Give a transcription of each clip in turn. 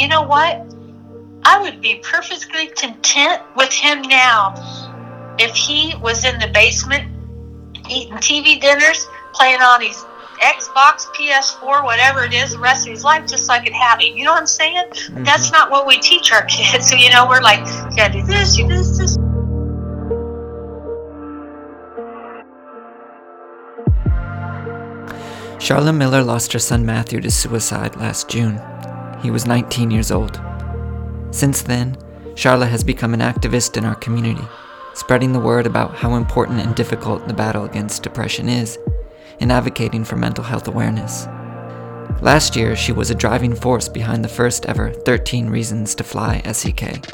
you know what? I would be perfectly content with him now if he was in the basement eating TV dinners, playing on his Xbox, PS4, whatever it is, the rest of his life, just so I could have it. You know what I'm saying? Mm-hmm. That's not what we teach our kids. So, you know, we're like, you gotta do this, you do this, this. Charla Miller lost her son Matthew to suicide last June. He was 19 years old. Since then, Charla has become an activist in our community, spreading the word about how important and difficult the battle against depression is, and advocating for mental health awareness. Last year, she was a driving force behind the first ever 13 Reasons to Fly SEK,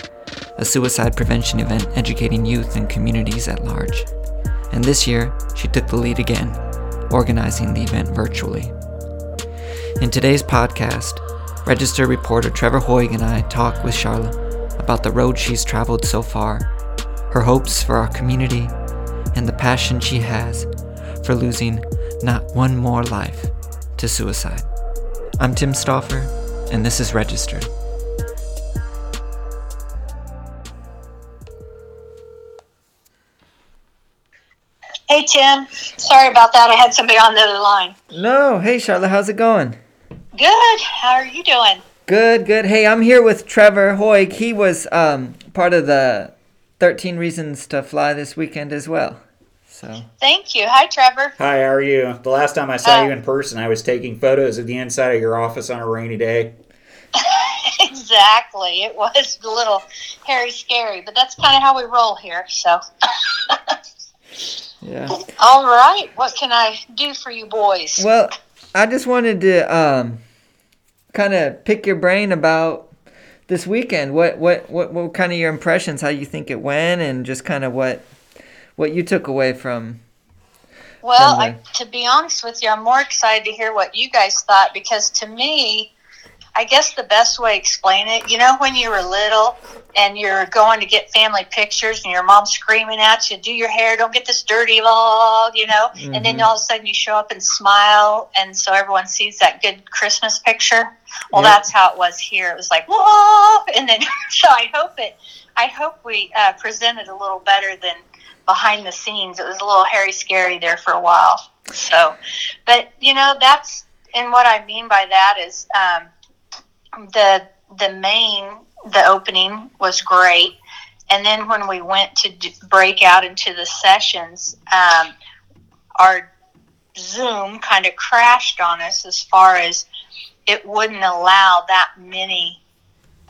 a suicide prevention event educating youth and communities at large. And this year, she took the lead again, organizing the event virtually. In today's podcast, Register reporter Trevor Hoig and I talk with Charla about the road she's traveled so far, her hopes for our community, and the passion she has for losing not one more life to suicide. I'm Tim Stauffer, and this is Registered. Hey Tim, sorry about that. I had somebody on the other line. No, hey Charlotte, how's it going? Good. How are you doing? Good, good. Hey, I'm here with Trevor Hoig. He was um, part of the 13 Reasons to Fly this weekend as well. So. Thank you. Hi, Trevor. Hi, how are you? The last time I saw uh, you in person, I was taking photos of the inside of your office on a rainy day. exactly. It was a little hairy scary, but that's kind of how we roll here. So. yeah. All right. What can I do for you boys? Well, I just wanted to um, kind of pick your brain about this weekend. What, what what what kind of your impressions? How you think it went, and just kind of what what you took away from. Well, from the... I, to be honest with you, I'm more excited to hear what you guys thought because to me, I guess the best way to explain it, you know, when you were little and you're going to get family pictures and your mom's screaming at you, do your hair, don't get this dirty log, you know, mm-hmm. and then mm-hmm. all of a sudden you show up and smile, and so everyone sees that good Christmas picture. Well, yep. that's how it was here. It was like, whoa, and then so I hope it, I hope we uh, presented a little better than behind the scenes. It was a little hairy, scary there for a while. So, but you know, that's and what I mean by that is. Um, the the main the opening was great, and then when we went to do, break out into the sessions, um, our Zoom kind of crashed on us as far as it wouldn't allow that many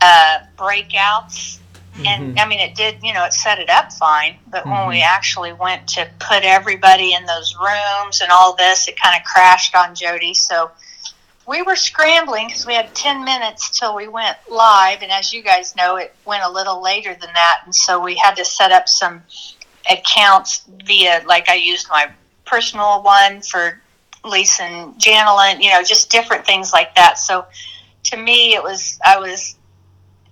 uh, breakouts. Mm-hmm. And I mean, it did, you know, it set it up fine. But mm-hmm. when we mm-hmm. actually went to put everybody in those rooms and all this, it kind of crashed on Jody. So we were scrambling because we had 10 minutes till we went live. And as you guys know, it went a little later than that. And so we had to set up some accounts via, like I used my personal one for Lisa and Janelin, you know, just different things like that. So to me, it was, I was,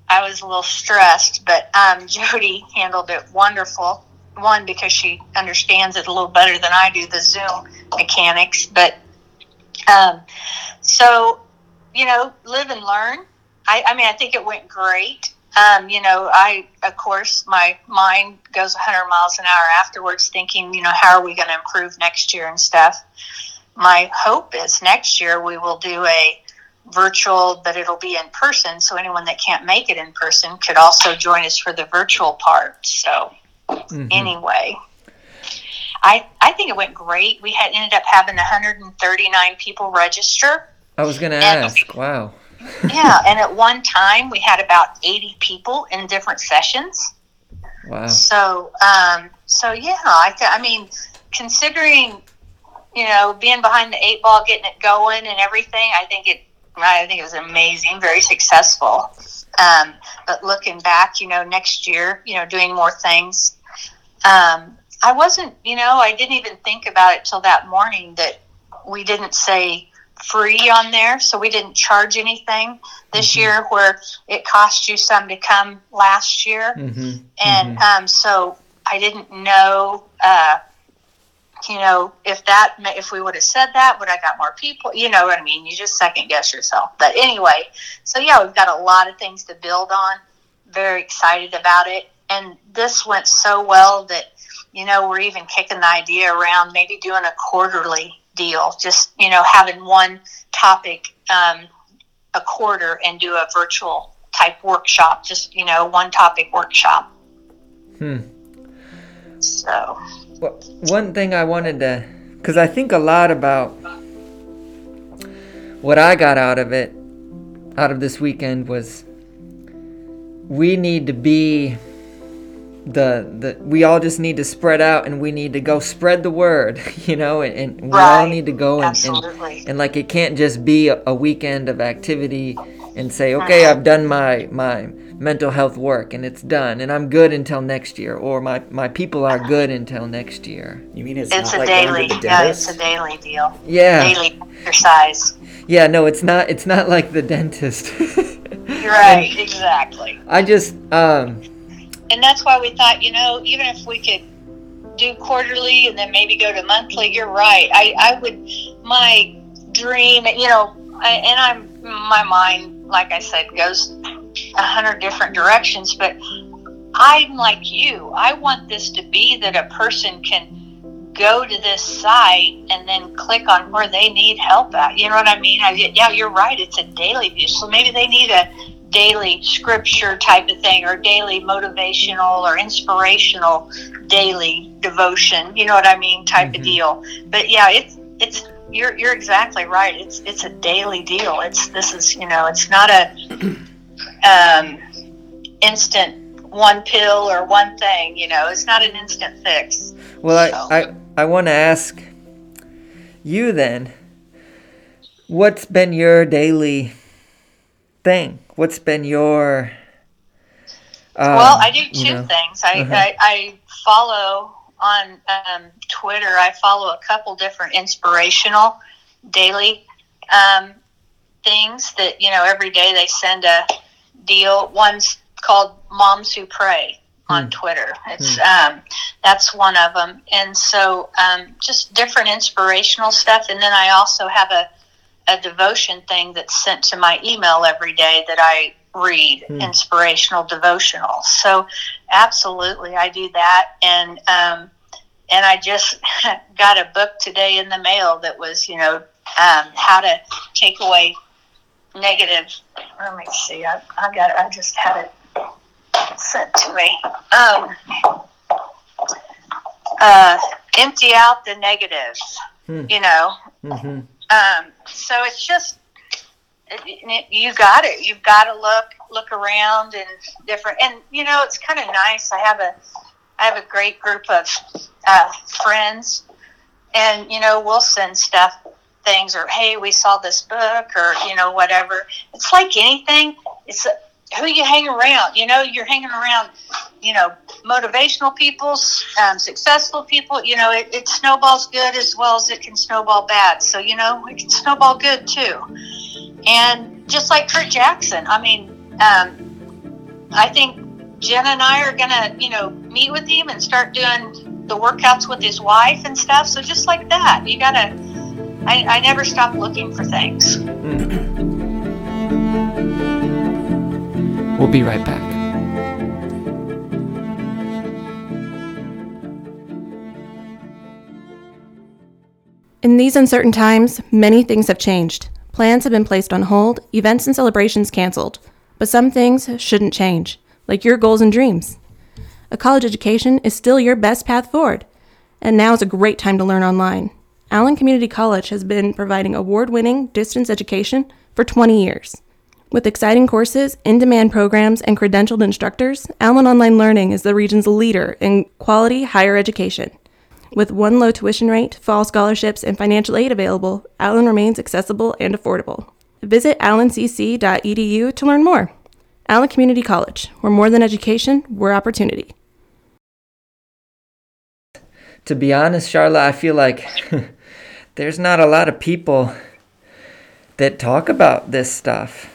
I was a little stressed, but um, Jody handled it wonderful. One, because she understands it a little better than I do, the Zoom mechanics, but um, so, you know, live and learn. I, I mean, I think it went great. Um, you know, I, of course, my mind goes 100 miles an hour afterwards thinking, you know, how are we going to improve next year and stuff. My hope is next year we will do a virtual, but it'll be in person. So anyone that can't make it in person could also join us for the virtual part. So, mm-hmm. anyway. I, I think it went great. We had ended up having 139 people register. I was going to ask. Wow. yeah, and at one time we had about 80 people in different sessions. Wow. So, um, so yeah, I, th- I mean, considering, you know, being behind the eight ball, getting it going and everything, I think it, I think it was amazing, very successful. Um, but looking back, you know, next year, you know, doing more things. Um, I wasn't, you know, I didn't even think about it till that morning that we didn't say free on there, so we didn't charge anything this mm-hmm. year where it cost you some to come last year, mm-hmm. and mm-hmm. Um, so I didn't know. Uh, you know, if that, if we would have said that, would I got more people? You know what I mean? You just second guess yourself. But anyway, so yeah, we've got a lot of things to build on. Very excited about it. And this went so well that, you know, we're even kicking the idea around maybe doing a quarterly deal, just, you know, having one topic um, a quarter and do a virtual type workshop, just, you know, one topic workshop. Hmm. So. Well, one thing I wanted to, because I think a lot about what I got out of it, out of this weekend was we need to be the the we all just need to spread out and we need to go spread the word you know and, and we Right. all need to go and, and, and like it can't just be a, a weekend of activity and say okay i've done my my mental health work and it's done and i'm good until next year or my my people are good until next year You mean it's, It's not a like daily, going to the yeah, it's a daily deal. yeah Daily exercise. yeah no it's not it's not like the dentist Right, exactly. i just um And that's why we thought, you know, even if we could do quarterly and then maybe go to monthly, you're right. I, I would, my dream, you know, I, and I'm, my mind, like I said, goes a hundred different directions, but I'm like you. I want this to be that a person can go to this site and then click on where they need help at. You know what I mean? I, yeah, you're right. It's a daily view. So maybe they need a daily scripture type of thing or daily motivational or inspirational daily devotion. You know what I mean? Type Mhm. of deal. But yeah, it's, it's, you're, you're exactly right. It's, it's a daily deal. It's, this is, you know, it's not a, um, instant one pill or one thing, you know, it's not an instant fix. Well, So- I, I, I want to ask you then, what's been your daily thing? What's been your. Um, well, I do you two know, things. I, Uh-huh. I, I follow on um, Twitter, I follow a couple different inspirational daily um, things that, you know, every day they send a deal. One's called Moms Who Pray on Hmm. Twitter. It's um, that's one of them, and so um, just different inspirational stuff. And then I also have a a devotion thing that's sent to my email every day that I read, Hmm. inspirational devotional. So absolutely, I do that, and um, and I just got a book today in the mail that was, you know, um, how to take away negative. Let me see. I, I got. it. I just had it sent to me. Um, uh, empty out the negatives. Hmm. You know. mhm. Um, so it's just you got it. You've got to look look around and different. And you know, it's kind of nice. I have a I have a great group of uh, friends, and you know, we'll send stuff, things, or hey, we saw this book, or you know, whatever. It's like anything. It's who you hang around. You know, you're hanging around. You know, motivational people, um, successful people. You know, it, it snowballs good as well as it can snowball bad. So you know, it can snowball good too. And just like Kurt Jackson, I mean, um, I think Jen and I are gonna, you know, meet with him and start doing the workouts with his wife and stuff. So just like that, you gotta. I, I never stop looking for things. We'll be right back. In these uncertain times, many things have changed. Plans have been placed on hold, events and celebrations canceled. But some things shouldn't change, like your goals and dreams. A college education is still your best path forward, and now is a great time to learn online. Allen Community College has been providing award winning distance education for 20 years. With exciting courses, in demand programs, and credentialed instructors, Allen Online Learning is the region's leader in quality higher education. With one low tuition rate, fall scholarships, and financial aid available, Allen remains accessible and affordable. Visit allencc.edu to learn more. Allen Community College, we're more than education, we're opportunity. To be honest, Charlotte, I feel like there's not a lot of people that talk about this stuff.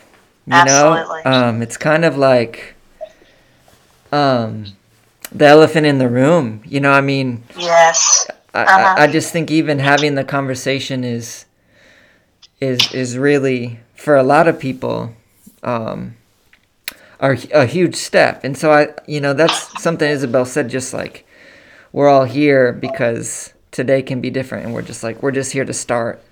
You Absolutely. know, um, it's kind of like um, the elephant in the room. You know, I mean, Yes. I, uh-huh. I, I just think even having the conversation is is is really for a lot of people um, are a huge step. And so I, you know, that's something Isabel said. Just like we're all here because today can be different, and we're just like we're just here to start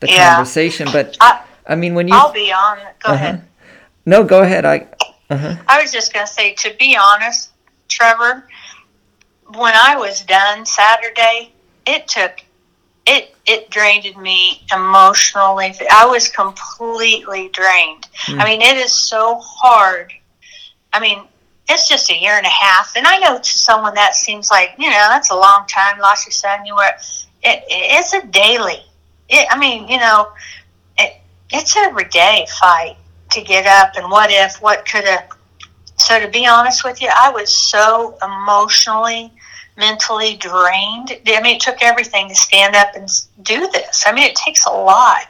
the yeah. conversation. But I, I, mean, when you, I'll be on. Go uh-huh. ahead. No, go ahead. I. Uh-huh. I was just gonna say, to be honest, Trevor, when I was done Saturday, it took it it drained me emotionally. I was completely drained. Mm. I mean, it is so hard. I mean, it's just a year and a half, and I know to someone that seems like you know that's a long time. Lost your son, you were. It, it's a daily. It, I mean, you know, it, it's every day fight to get up and what if, what could have. So to be honest with you, I was so emotionally mentally drained. I mean, it took everything to stand up and do this. I mean, it takes a lot.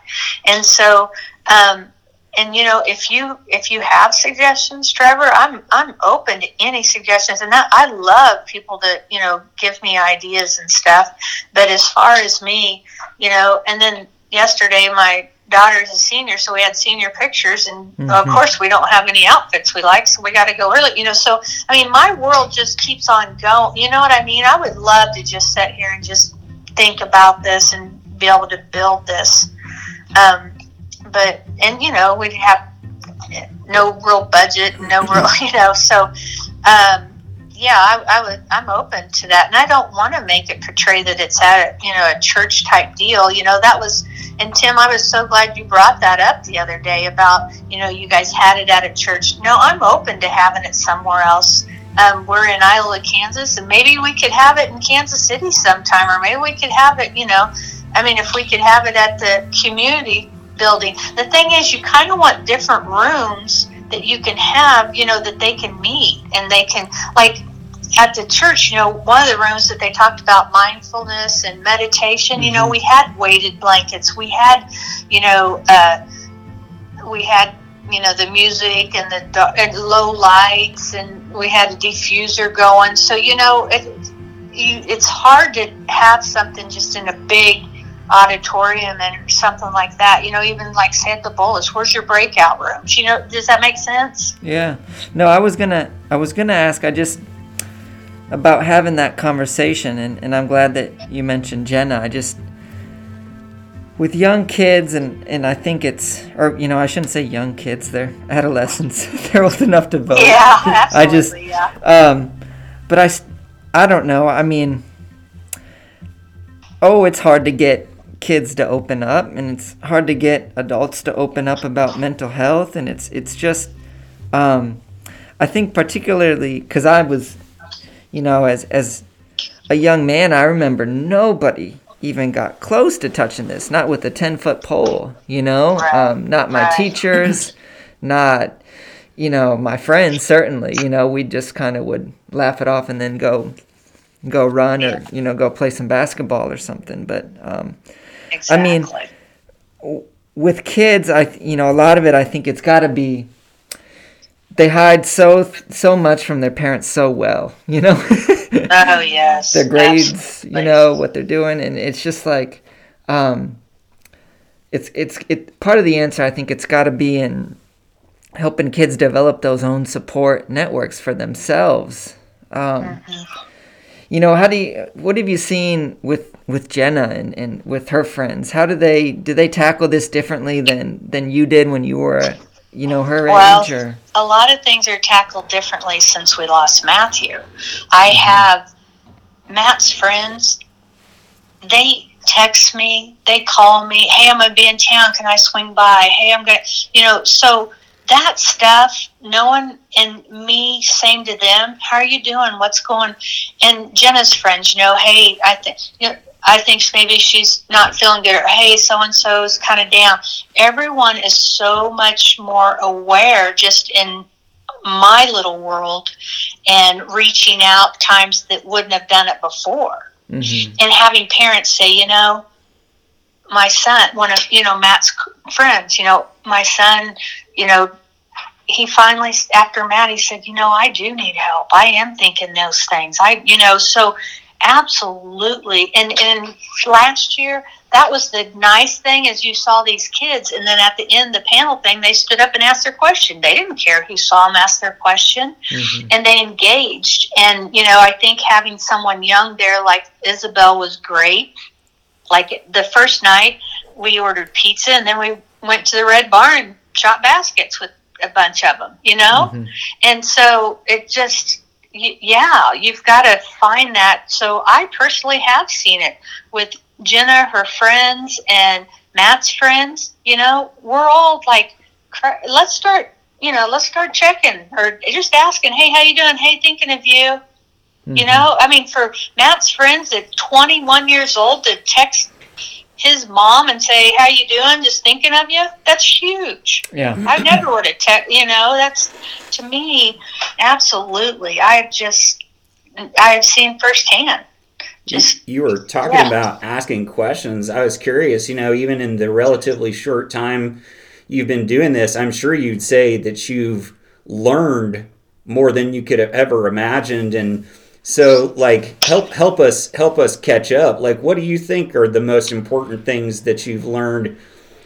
And so, um, and you know, if you if you have suggestions, Trevor, I'm I'm open to any suggestions, and that, I love people that you know give me ideas and stuff. But as far as me, you know, and then yesterday my daughter's a senior, so we had senior pictures, and mm-hmm. of course we don't have any outfits we like, so we got to go early. You know, so I mean, my world just keeps on going. You know what I mean? I would love to just sit here and just think about this and be able to build this. Um, but and you know, we'd have no real budget, no real, you know, so. Um, yeah, I, I would. I'm open to that, and I don't want to make it portray that it's at a you know a church type deal. You know, that was and Tim, I was so glad you brought that up the other day about, you know, you guys had it at a church. No, I'm open to having it somewhere else. Um, we're in Iola, Kansas, and maybe we could have it in Kansas City sometime, or maybe we could have it, you know, I mean, if we could have it at the community building. The thing is, you kind of want different rooms that you can have, you know, that they can meet and they can, like, at the church, you know, one of the rooms that they talked about mindfulness and meditation, mm-hmm. you know, mm-hmm. we had weighted blankets. We had, you know, uh, we had, you know, the music and the dark, and low lights, and we had a diffuser going. So, you know, it, you, it's hard to have something just in a big auditorium and something like that. You know, even like Santa Bowlus, where's your breakout rooms? You know, does that make sense? Yeah. No, I was gonna, I was gonna ask. I just about having that conversation and, and I'm glad that you mentioned Jenna. I just with young kids and, and I think it's or you know, I shouldn't say young kids, they're adolescents. they're old enough to vote. Yeah, absolutely. I just yeah. um but I I don't know. I mean oh, it's hard to get kids to open up and it's hard to get adults to open up about mental health and it's it's just um I think particularly cuz I was you know, as as a young man, I remember nobody even got close to touching this. Not with a ten foot pole, you know. Right. Um, not my right. teachers, not you know my friends. Certainly, you know, we just kind of would laugh it off and then go go run or you know go play some basketball or something. But um, exactly. I mean, w- with kids, I you know a lot of it. I think it's got to be they hide so so much from their parents so well, you know. oh yes. their grades, Absolutely. you know what they're doing, and it's just like, um, it's it's it. Part of the answer, I think, it's got to be in helping kids develop those own support networks for themselves. Um, mm-hmm. You know, how do you? What have you seen with with Jenna and, and with her friends? How do they do they tackle this differently than than you did when you were you know her well, age or a lot of things are tackled differently since we lost matthew. I mm-hmm. have matt's friends. They text me. They call me. Hey i'm gonna be in town. Can i swing by? Hey i'm gonna you know so that stuff no one and me saying to them. How are you doing? What's going? And jenna's friends you know hey i think you know I think maybe she's not feeling good, or hey, so and so's kind of down. Everyone is so much more aware just in my little world and reaching out times that wouldn't have done it before. Mm-hmm. And having parents say, you know, my son, one of, you know, Matt's friends, you know, my son, you know, he finally, after Matt, he said, you know, I do need help. I am thinking those things. I, you know, so Absolutely. And and last year that was the nice thing is you saw these kids and then at the end the panel thing they stood up and asked their question. They didn't care who saw them ask their question mm-hmm. and they engaged. And you know, I think having someone young there like Isabel was great. Like the first night we ordered pizza and then we went to the Red Barn shot baskets with a bunch of them, you know? Mm-hmm. And so it just yeah, you've got to find that. So I personally have seen it with Jenna, her friends, and Matt's friends. You know, we're all like, let's start. You know, let's start checking or just asking, "Hey, how you doing? Hey, thinking of you." Mm-hmm. You know, I mean, for Matt's friends at 21 years old to text his mom and say, "How you doing? Just thinking of you." That's huge. Yeah, I never would have. Te- you know, that's to me, absolutely. I've just, I've seen firsthand. Just you were talking yeah. about asking questions. I was curious. You know, even in the relatively short time you've been doing this, I'm sure you'd say that you've learned more than you could have ever imagined and so like help help us help us catch up. Like what do you think are the most important things that you've learned,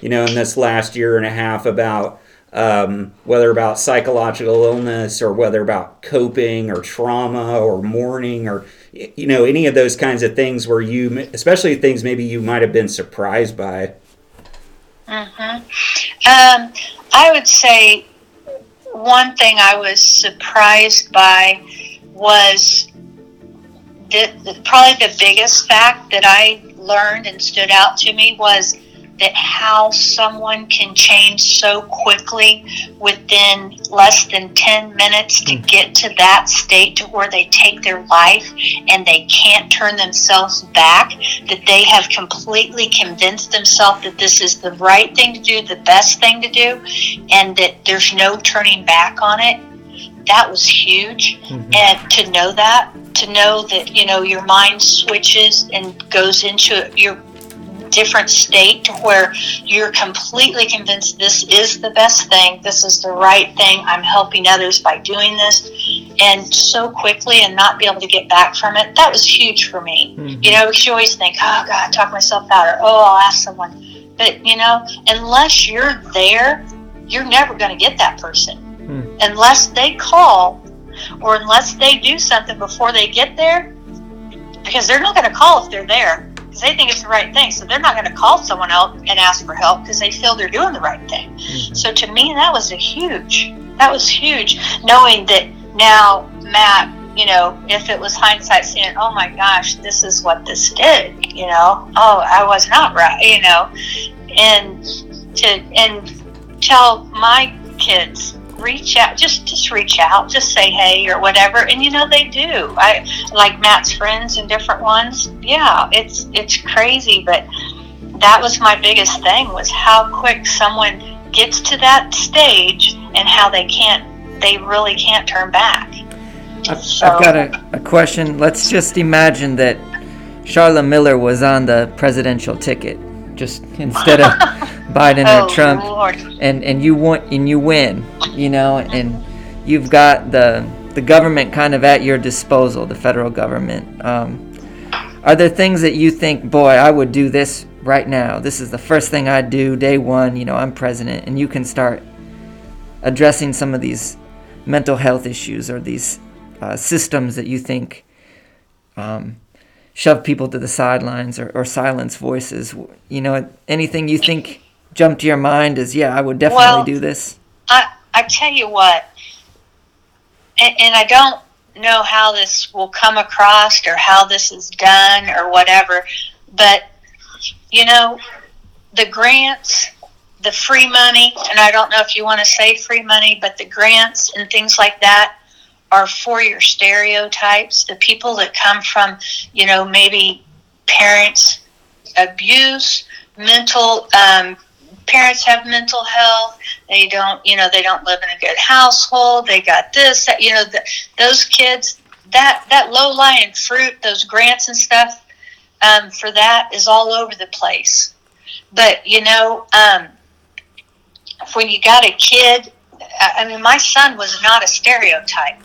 you know, in this last year and a half about um, whether about psychological illness or whether about coping or trauma or mourning or you know any of those kinds of things where you especially things maybe you might have been surprised by mm-hmm. um, i would say one thing i was surprised by was the, the, probably the biggest fact that I learned and stood out to me was that how someone can change so quickly within less than 10 minutes to hmm. get to that state to where they take their life and they can't turn themselves back that they have completely convinced themselves that this is the right thing to do the best thing to do and that there's no turning back on it that was huge. Mm-hmm. and to know that to know that you know your mind switches and goes into your different state to where you're completely convinced this is the best thing this is the right thing i'm helping others by doing this. And so quickly and not be able to get back from it that was huge for me. Mm-hmm. you know because you always think oh god talk myself out or oh i'll ask someone. But you know unless you're there you're never going to get that person mm. unless they call or unless they do something before they get there, because they're not going to call if they're there because they think it's the right thing. So they're not going to call someone else and ask for help because they feel they're doing the right thing. Mm-hmm. So to me, that was a huge, that was huge, knowing that now Matt you know, if it was hindsight seeing, oh my gosh, this is what this did, you know, oh, I was not right, you know, and to and tell my kids reach out just just reach out just say hey or whatever. And you know they do. I like matt's friends and different ones yeah it's it's crazy but that was my biggest thing was how quick someone gets to that stage and how they can't they really can't turn back. I've, so, I've got a, a question. Let's just imagine that charla miller was on the presidential ticket just instead of Biden or oh, Trump, Lord. and and you want and you win, you know, and you've got the the government kind of at your disposal, the federal government. Um, are there things that you think, boy, I would do this right now? This is the first thing I'd do day one. You know, I'm president, and you can start addressing some of these mental health issues or these uh, systems that you think um, shove people to the sidelines or, or silence voices. You know, anything you think jumped to your mind is, yeah, I would definitely well, do this? I, I tell you what, and, and I don't know how this will come across or how this is done or whatever, but, you know, the grants, the free money, and I don't know if you want to say free money, but the grants and things like that are for your stereotypes, the people that come from, you know, maybe parents abuse, mental um, parents have mental health they don't you know they don't live in a good household they got this that, you know the, those kids that that low lying fruit those grants and stuff um, for that is all over the place. But you know um, when you got a kid i mean my son was not a stereotype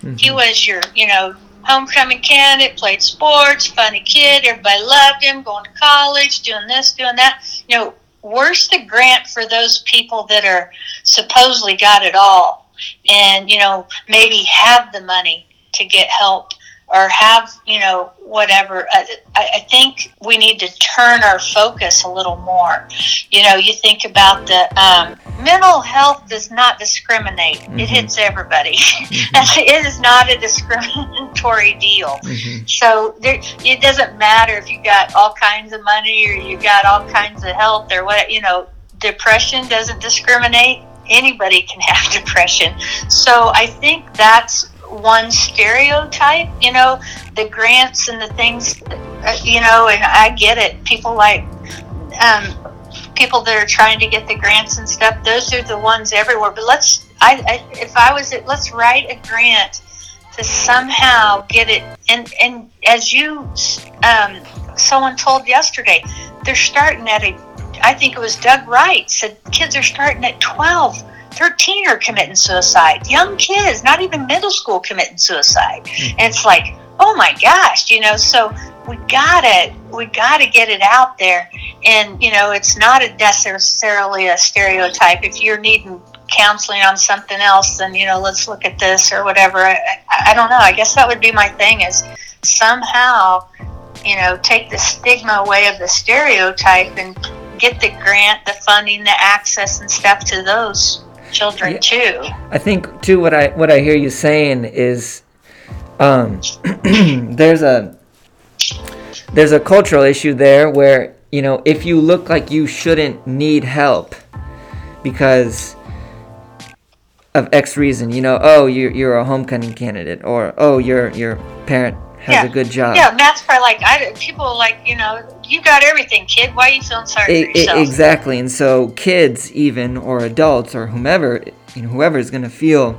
mm-hmm. he was your you know homecoming candidate, played sports, funny kid, everybody loved him, going to college, doing this, doing that. You know, where's the grant for those people that are supposedly got it all and, you know, maybe have the money to get help or have you know whatever I, I think we need to turn our focus a little more you know you think about the um, mental health does not discriminate mm-hmm. it hits everybody mm-hmm. it is not a discriminatory deal mm-hmm. so there, it doesn't matter if you got all kinds of money or you got all kinds of health or what you know depression doesn't discriminate anybody can have depression so i think that's one stereotype, you know, the grants and the things, uh, you know, and I get it. People like, um, people that are trying to get the grants and stuff, those are the ones everywhere. But let's, I, I if I was, let's write a grant to somehow get it. And, and as you, um, someone told yesterday, they're starting at a, I think it was Doug Wright said kids are starting at 12 13 are committing suicide. Young kids, not even middle school, committing suicide. Mm-hmm. And it's like, oh my gosh, you know, so we gotta we gotta get it out there. And, you know, it's not a necessarily a stereotype. If you're needing counseling on something else, then, you know, let's look at this or whatever. I, I don't know. I guess that would be my thing is somehow, you know, take the stigma away of the stereotype and get the grant, the funding, the access and stuff to those children yeah. too. I think too what I what I hear you saying is um, there's a there's a cultural issue there where you know if you look like you shouldn't need help because of X reason, you know, oh you're you're a homecoming candidate or oh your your parent yeah. a good job. Yeah, Matt's probably like I people like you know you got everything, kid. Why are you feeling sorry it, for yourself? It, exactly, and so kids, even or adults or whomever, you know, whoever is going to feel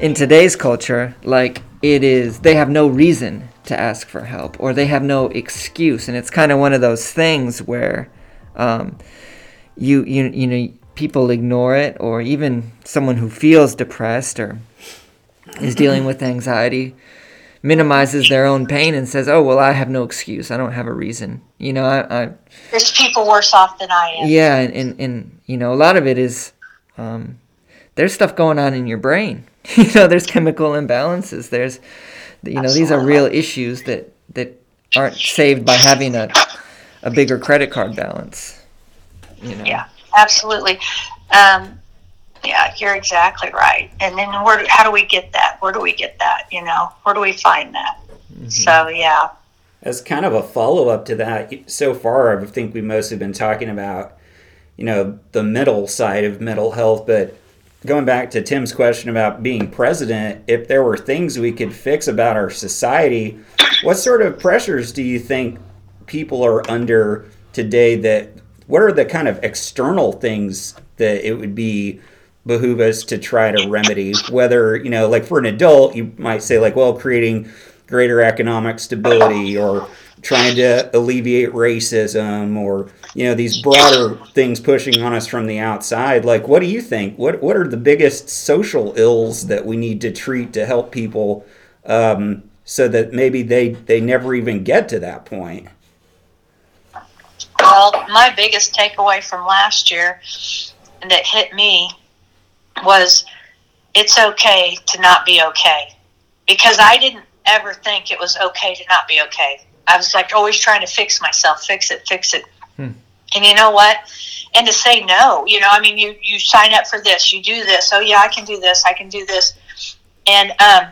in today's culture like it is they have no reason to ask for help or they have no excuse, and it's kind of one of those things where um, you you you know people ignore it, or even someone who feels depressed or is dealing with anxiety minimizes their own pain and says, "Oh well, I have no excuse. I don't have a reason." You know, I, I there's people worse off than I am. Yeah, and and, and you know, a lot of it is um, there's stuff going on in your brain. you know, there's chemical imbalances. There's you know, Absolutely. these are real issues that that aren't saved by having a a bigger credit card balance. You know. Yeah, absolutely. Um, yeah, you're exactly right. And then where? How do we get that? Where do we get that? You know, where do we find that? Mm-hmm. So yeah. As kind of a follow up to that, so far I think we've mostly been talking about, you know, the mental side of mental health. But going back to Tim's question about being president, if there were things we could fix about our society, what sort of pressures do you think people are under today? That what are the kind of external things that it would be behoove us to try to remedy. Whether you know like for an adult you might say like well creating greater economic stability or trying to alleviate racism or you know these broader things pushing on us from the outside like what do you think? What what are the biggest social ills that we need to treat to help people um, so that maybe they they never even get to that point? Well my biggest takeaway from last year and that hit me was it's okay to not be okay because I didn't ever think it was okay to not be okay. I was like always trying to fix myself, fix it, fix it. Hmm. And you know what? And to say no, you know, I mean, you you sign up for this, you do this. Oh yeah, I can do this. I can do this. And um,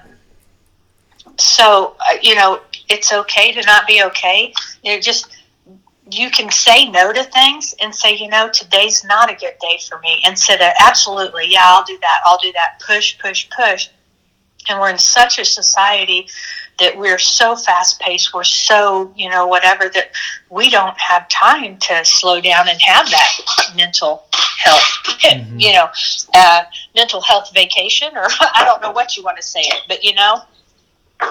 so uh, you know, it's okay to not be okay. You know, just you can say no to things and say, you know, today's not a good day for me. Instead of absolutely, yeah, I'll do that, I'll do that, push, push, push. And we're in such a society that we're so fast paced, we're so, you know, whatever, that we don't have time to slow down and have that mental health, mm-hmm. you know, uh, mental health vacation, or I don't know what you want to say it, but, you know,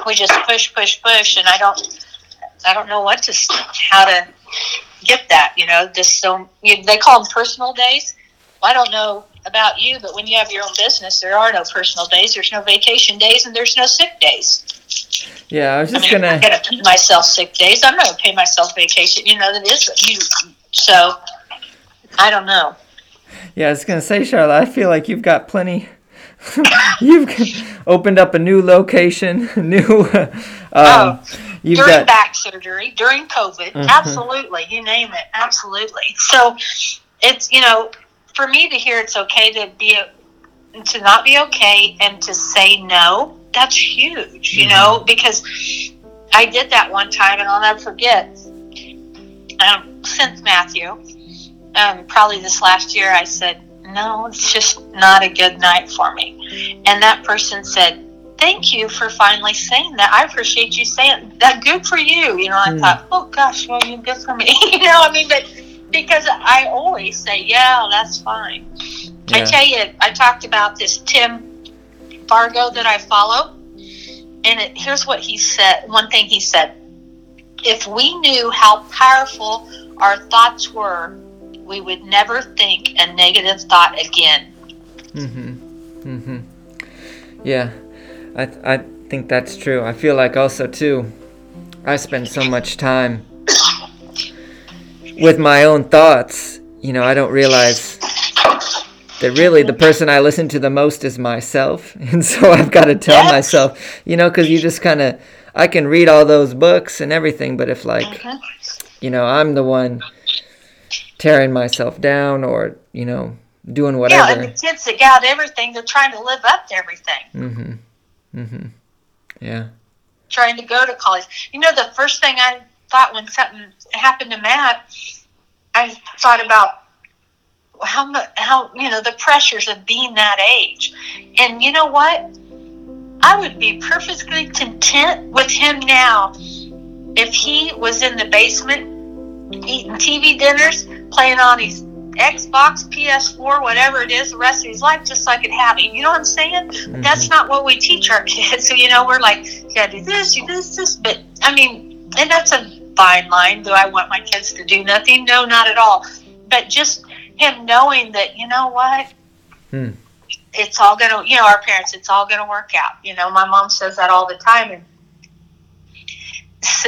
we just push, push, push, and I don't. I don't know what to how to get that. You know, just so you, they call them personal days. Well, I don't know about you, but when you have your own business, there are no personal days. There's no vacation days, and there's no sick days. Yeah, I was just I mean, gonna. I'm gonna pay myself sick days. I'm not gonna pay myself vacation. You know that is you. So I don't know. Yeah, I was gonna say, Charlotte. I feel like you've got plenty. you've opened up a new location, new. Um, Oh, you've during got. back surgery, during COVID, Mhm. absolutely, you name it, absolutely. So it's you know, for me to hear it's okay to be to not be okay and to say no, that's huge, you know, because I did that one time, and I'll never forget. Um, since Matthew, um, probably this last year, I said no, it's just not a good night for me, and that person said thank you for finally saying that. I appreciate you saying that. Good for you. You know, I Hmm. thought, oh gosh, well, you good for me. you know, I mean, but because I always say, yeah, that's fine. I tell you, I talked about this Tim Fargo that I follow, and it, here's what he said. One thing he said: If we knew how powerful our thoughts were, we would never think a negative thought again. Mm-hmm. Mm-hmm. Yeah, I I think that's true. I feel like also too, I spend so much time with my own thoughts. You know, I don't realize that really the person I listen to the most is myself, and so I've got to tell myself, you know, because you just kind of I can read all those books and everything, but if like Mhm. you know I'm the one tearing myself down or you know doing whatever. Yeah, and the kids that got everything, they're trying to live up to everything. Mm-hmm. Mm-hmm. Yeah. trying to go to college. You know, the first thing I thought when something happened to Matt, I thought about how much, how you know, the pressures of being that age. And you know what? I would be perfectly content with him now if he was in the basement eating TV dinners, playing on his Xbox, PS4, whatever it is, the rest of his life, just so I could have him. You know what I'm saying? That's not what we teach our kids. So, you know, we're like, you gotta do this, you do this, this. But, I mean, and that's a fine line. Do I want my kids to do nothing? No, not at all. But just him knowing that, you know what? Hmm. It's all gonna, you know, our parents, it's all gonna work out. You know, my mom says that all the time. And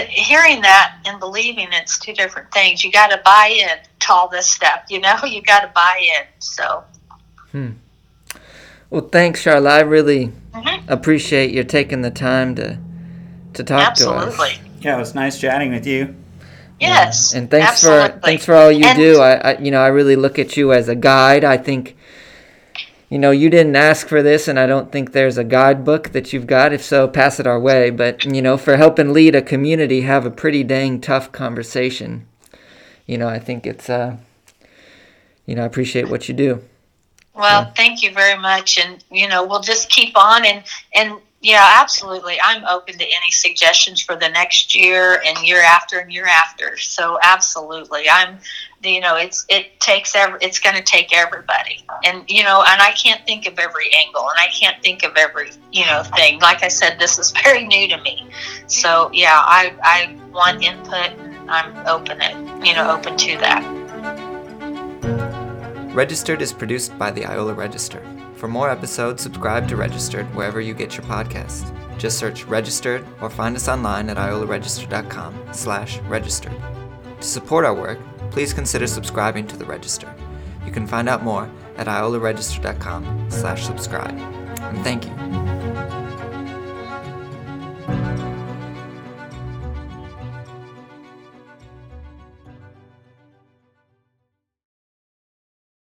hearing that and believing it's two different things. You got to buy in to all this stuff. You know, you got to buy in. So, Well, thanks, Charlotte. I really Mhm. appreciate you taking the time to to talk to us. absolutely. Yeah, it was nice chatting with you. Yes. And thanks absolutely. for thanks for all you And- do. I, I you know I really look at you as a guide. I think you know you didn't ask for this, and I don't think there's a guidebook that you've got. If so, pass it our way. But you know, for helping lead a community, have a pretty dang tough conversation. You know, I think it's uh, you know, I appreciate what you do. Well, thank you very much, and you know we'll just keep on and and yeah, absolutely. I'm open to any suggestions for the next year and year after and year after. So absolutely, I'm. You know, it's it takes every. It's going to take everybody, and you know, and I can't think of every angle, and I can't think of every you know thing. Like I said, this is very new to me, so yeah, I I want input. and I'm open it. You know, open to that. Registered is produced by the Iola Register. For more episodes, subscribe to Registered wherever you get your podcasts. Just search Registered or find us online at iolaregister.com slash registered. To support our work, please consider subscribing to the Register. You can find out more at iolaregister.com slash subscribe. And thank you.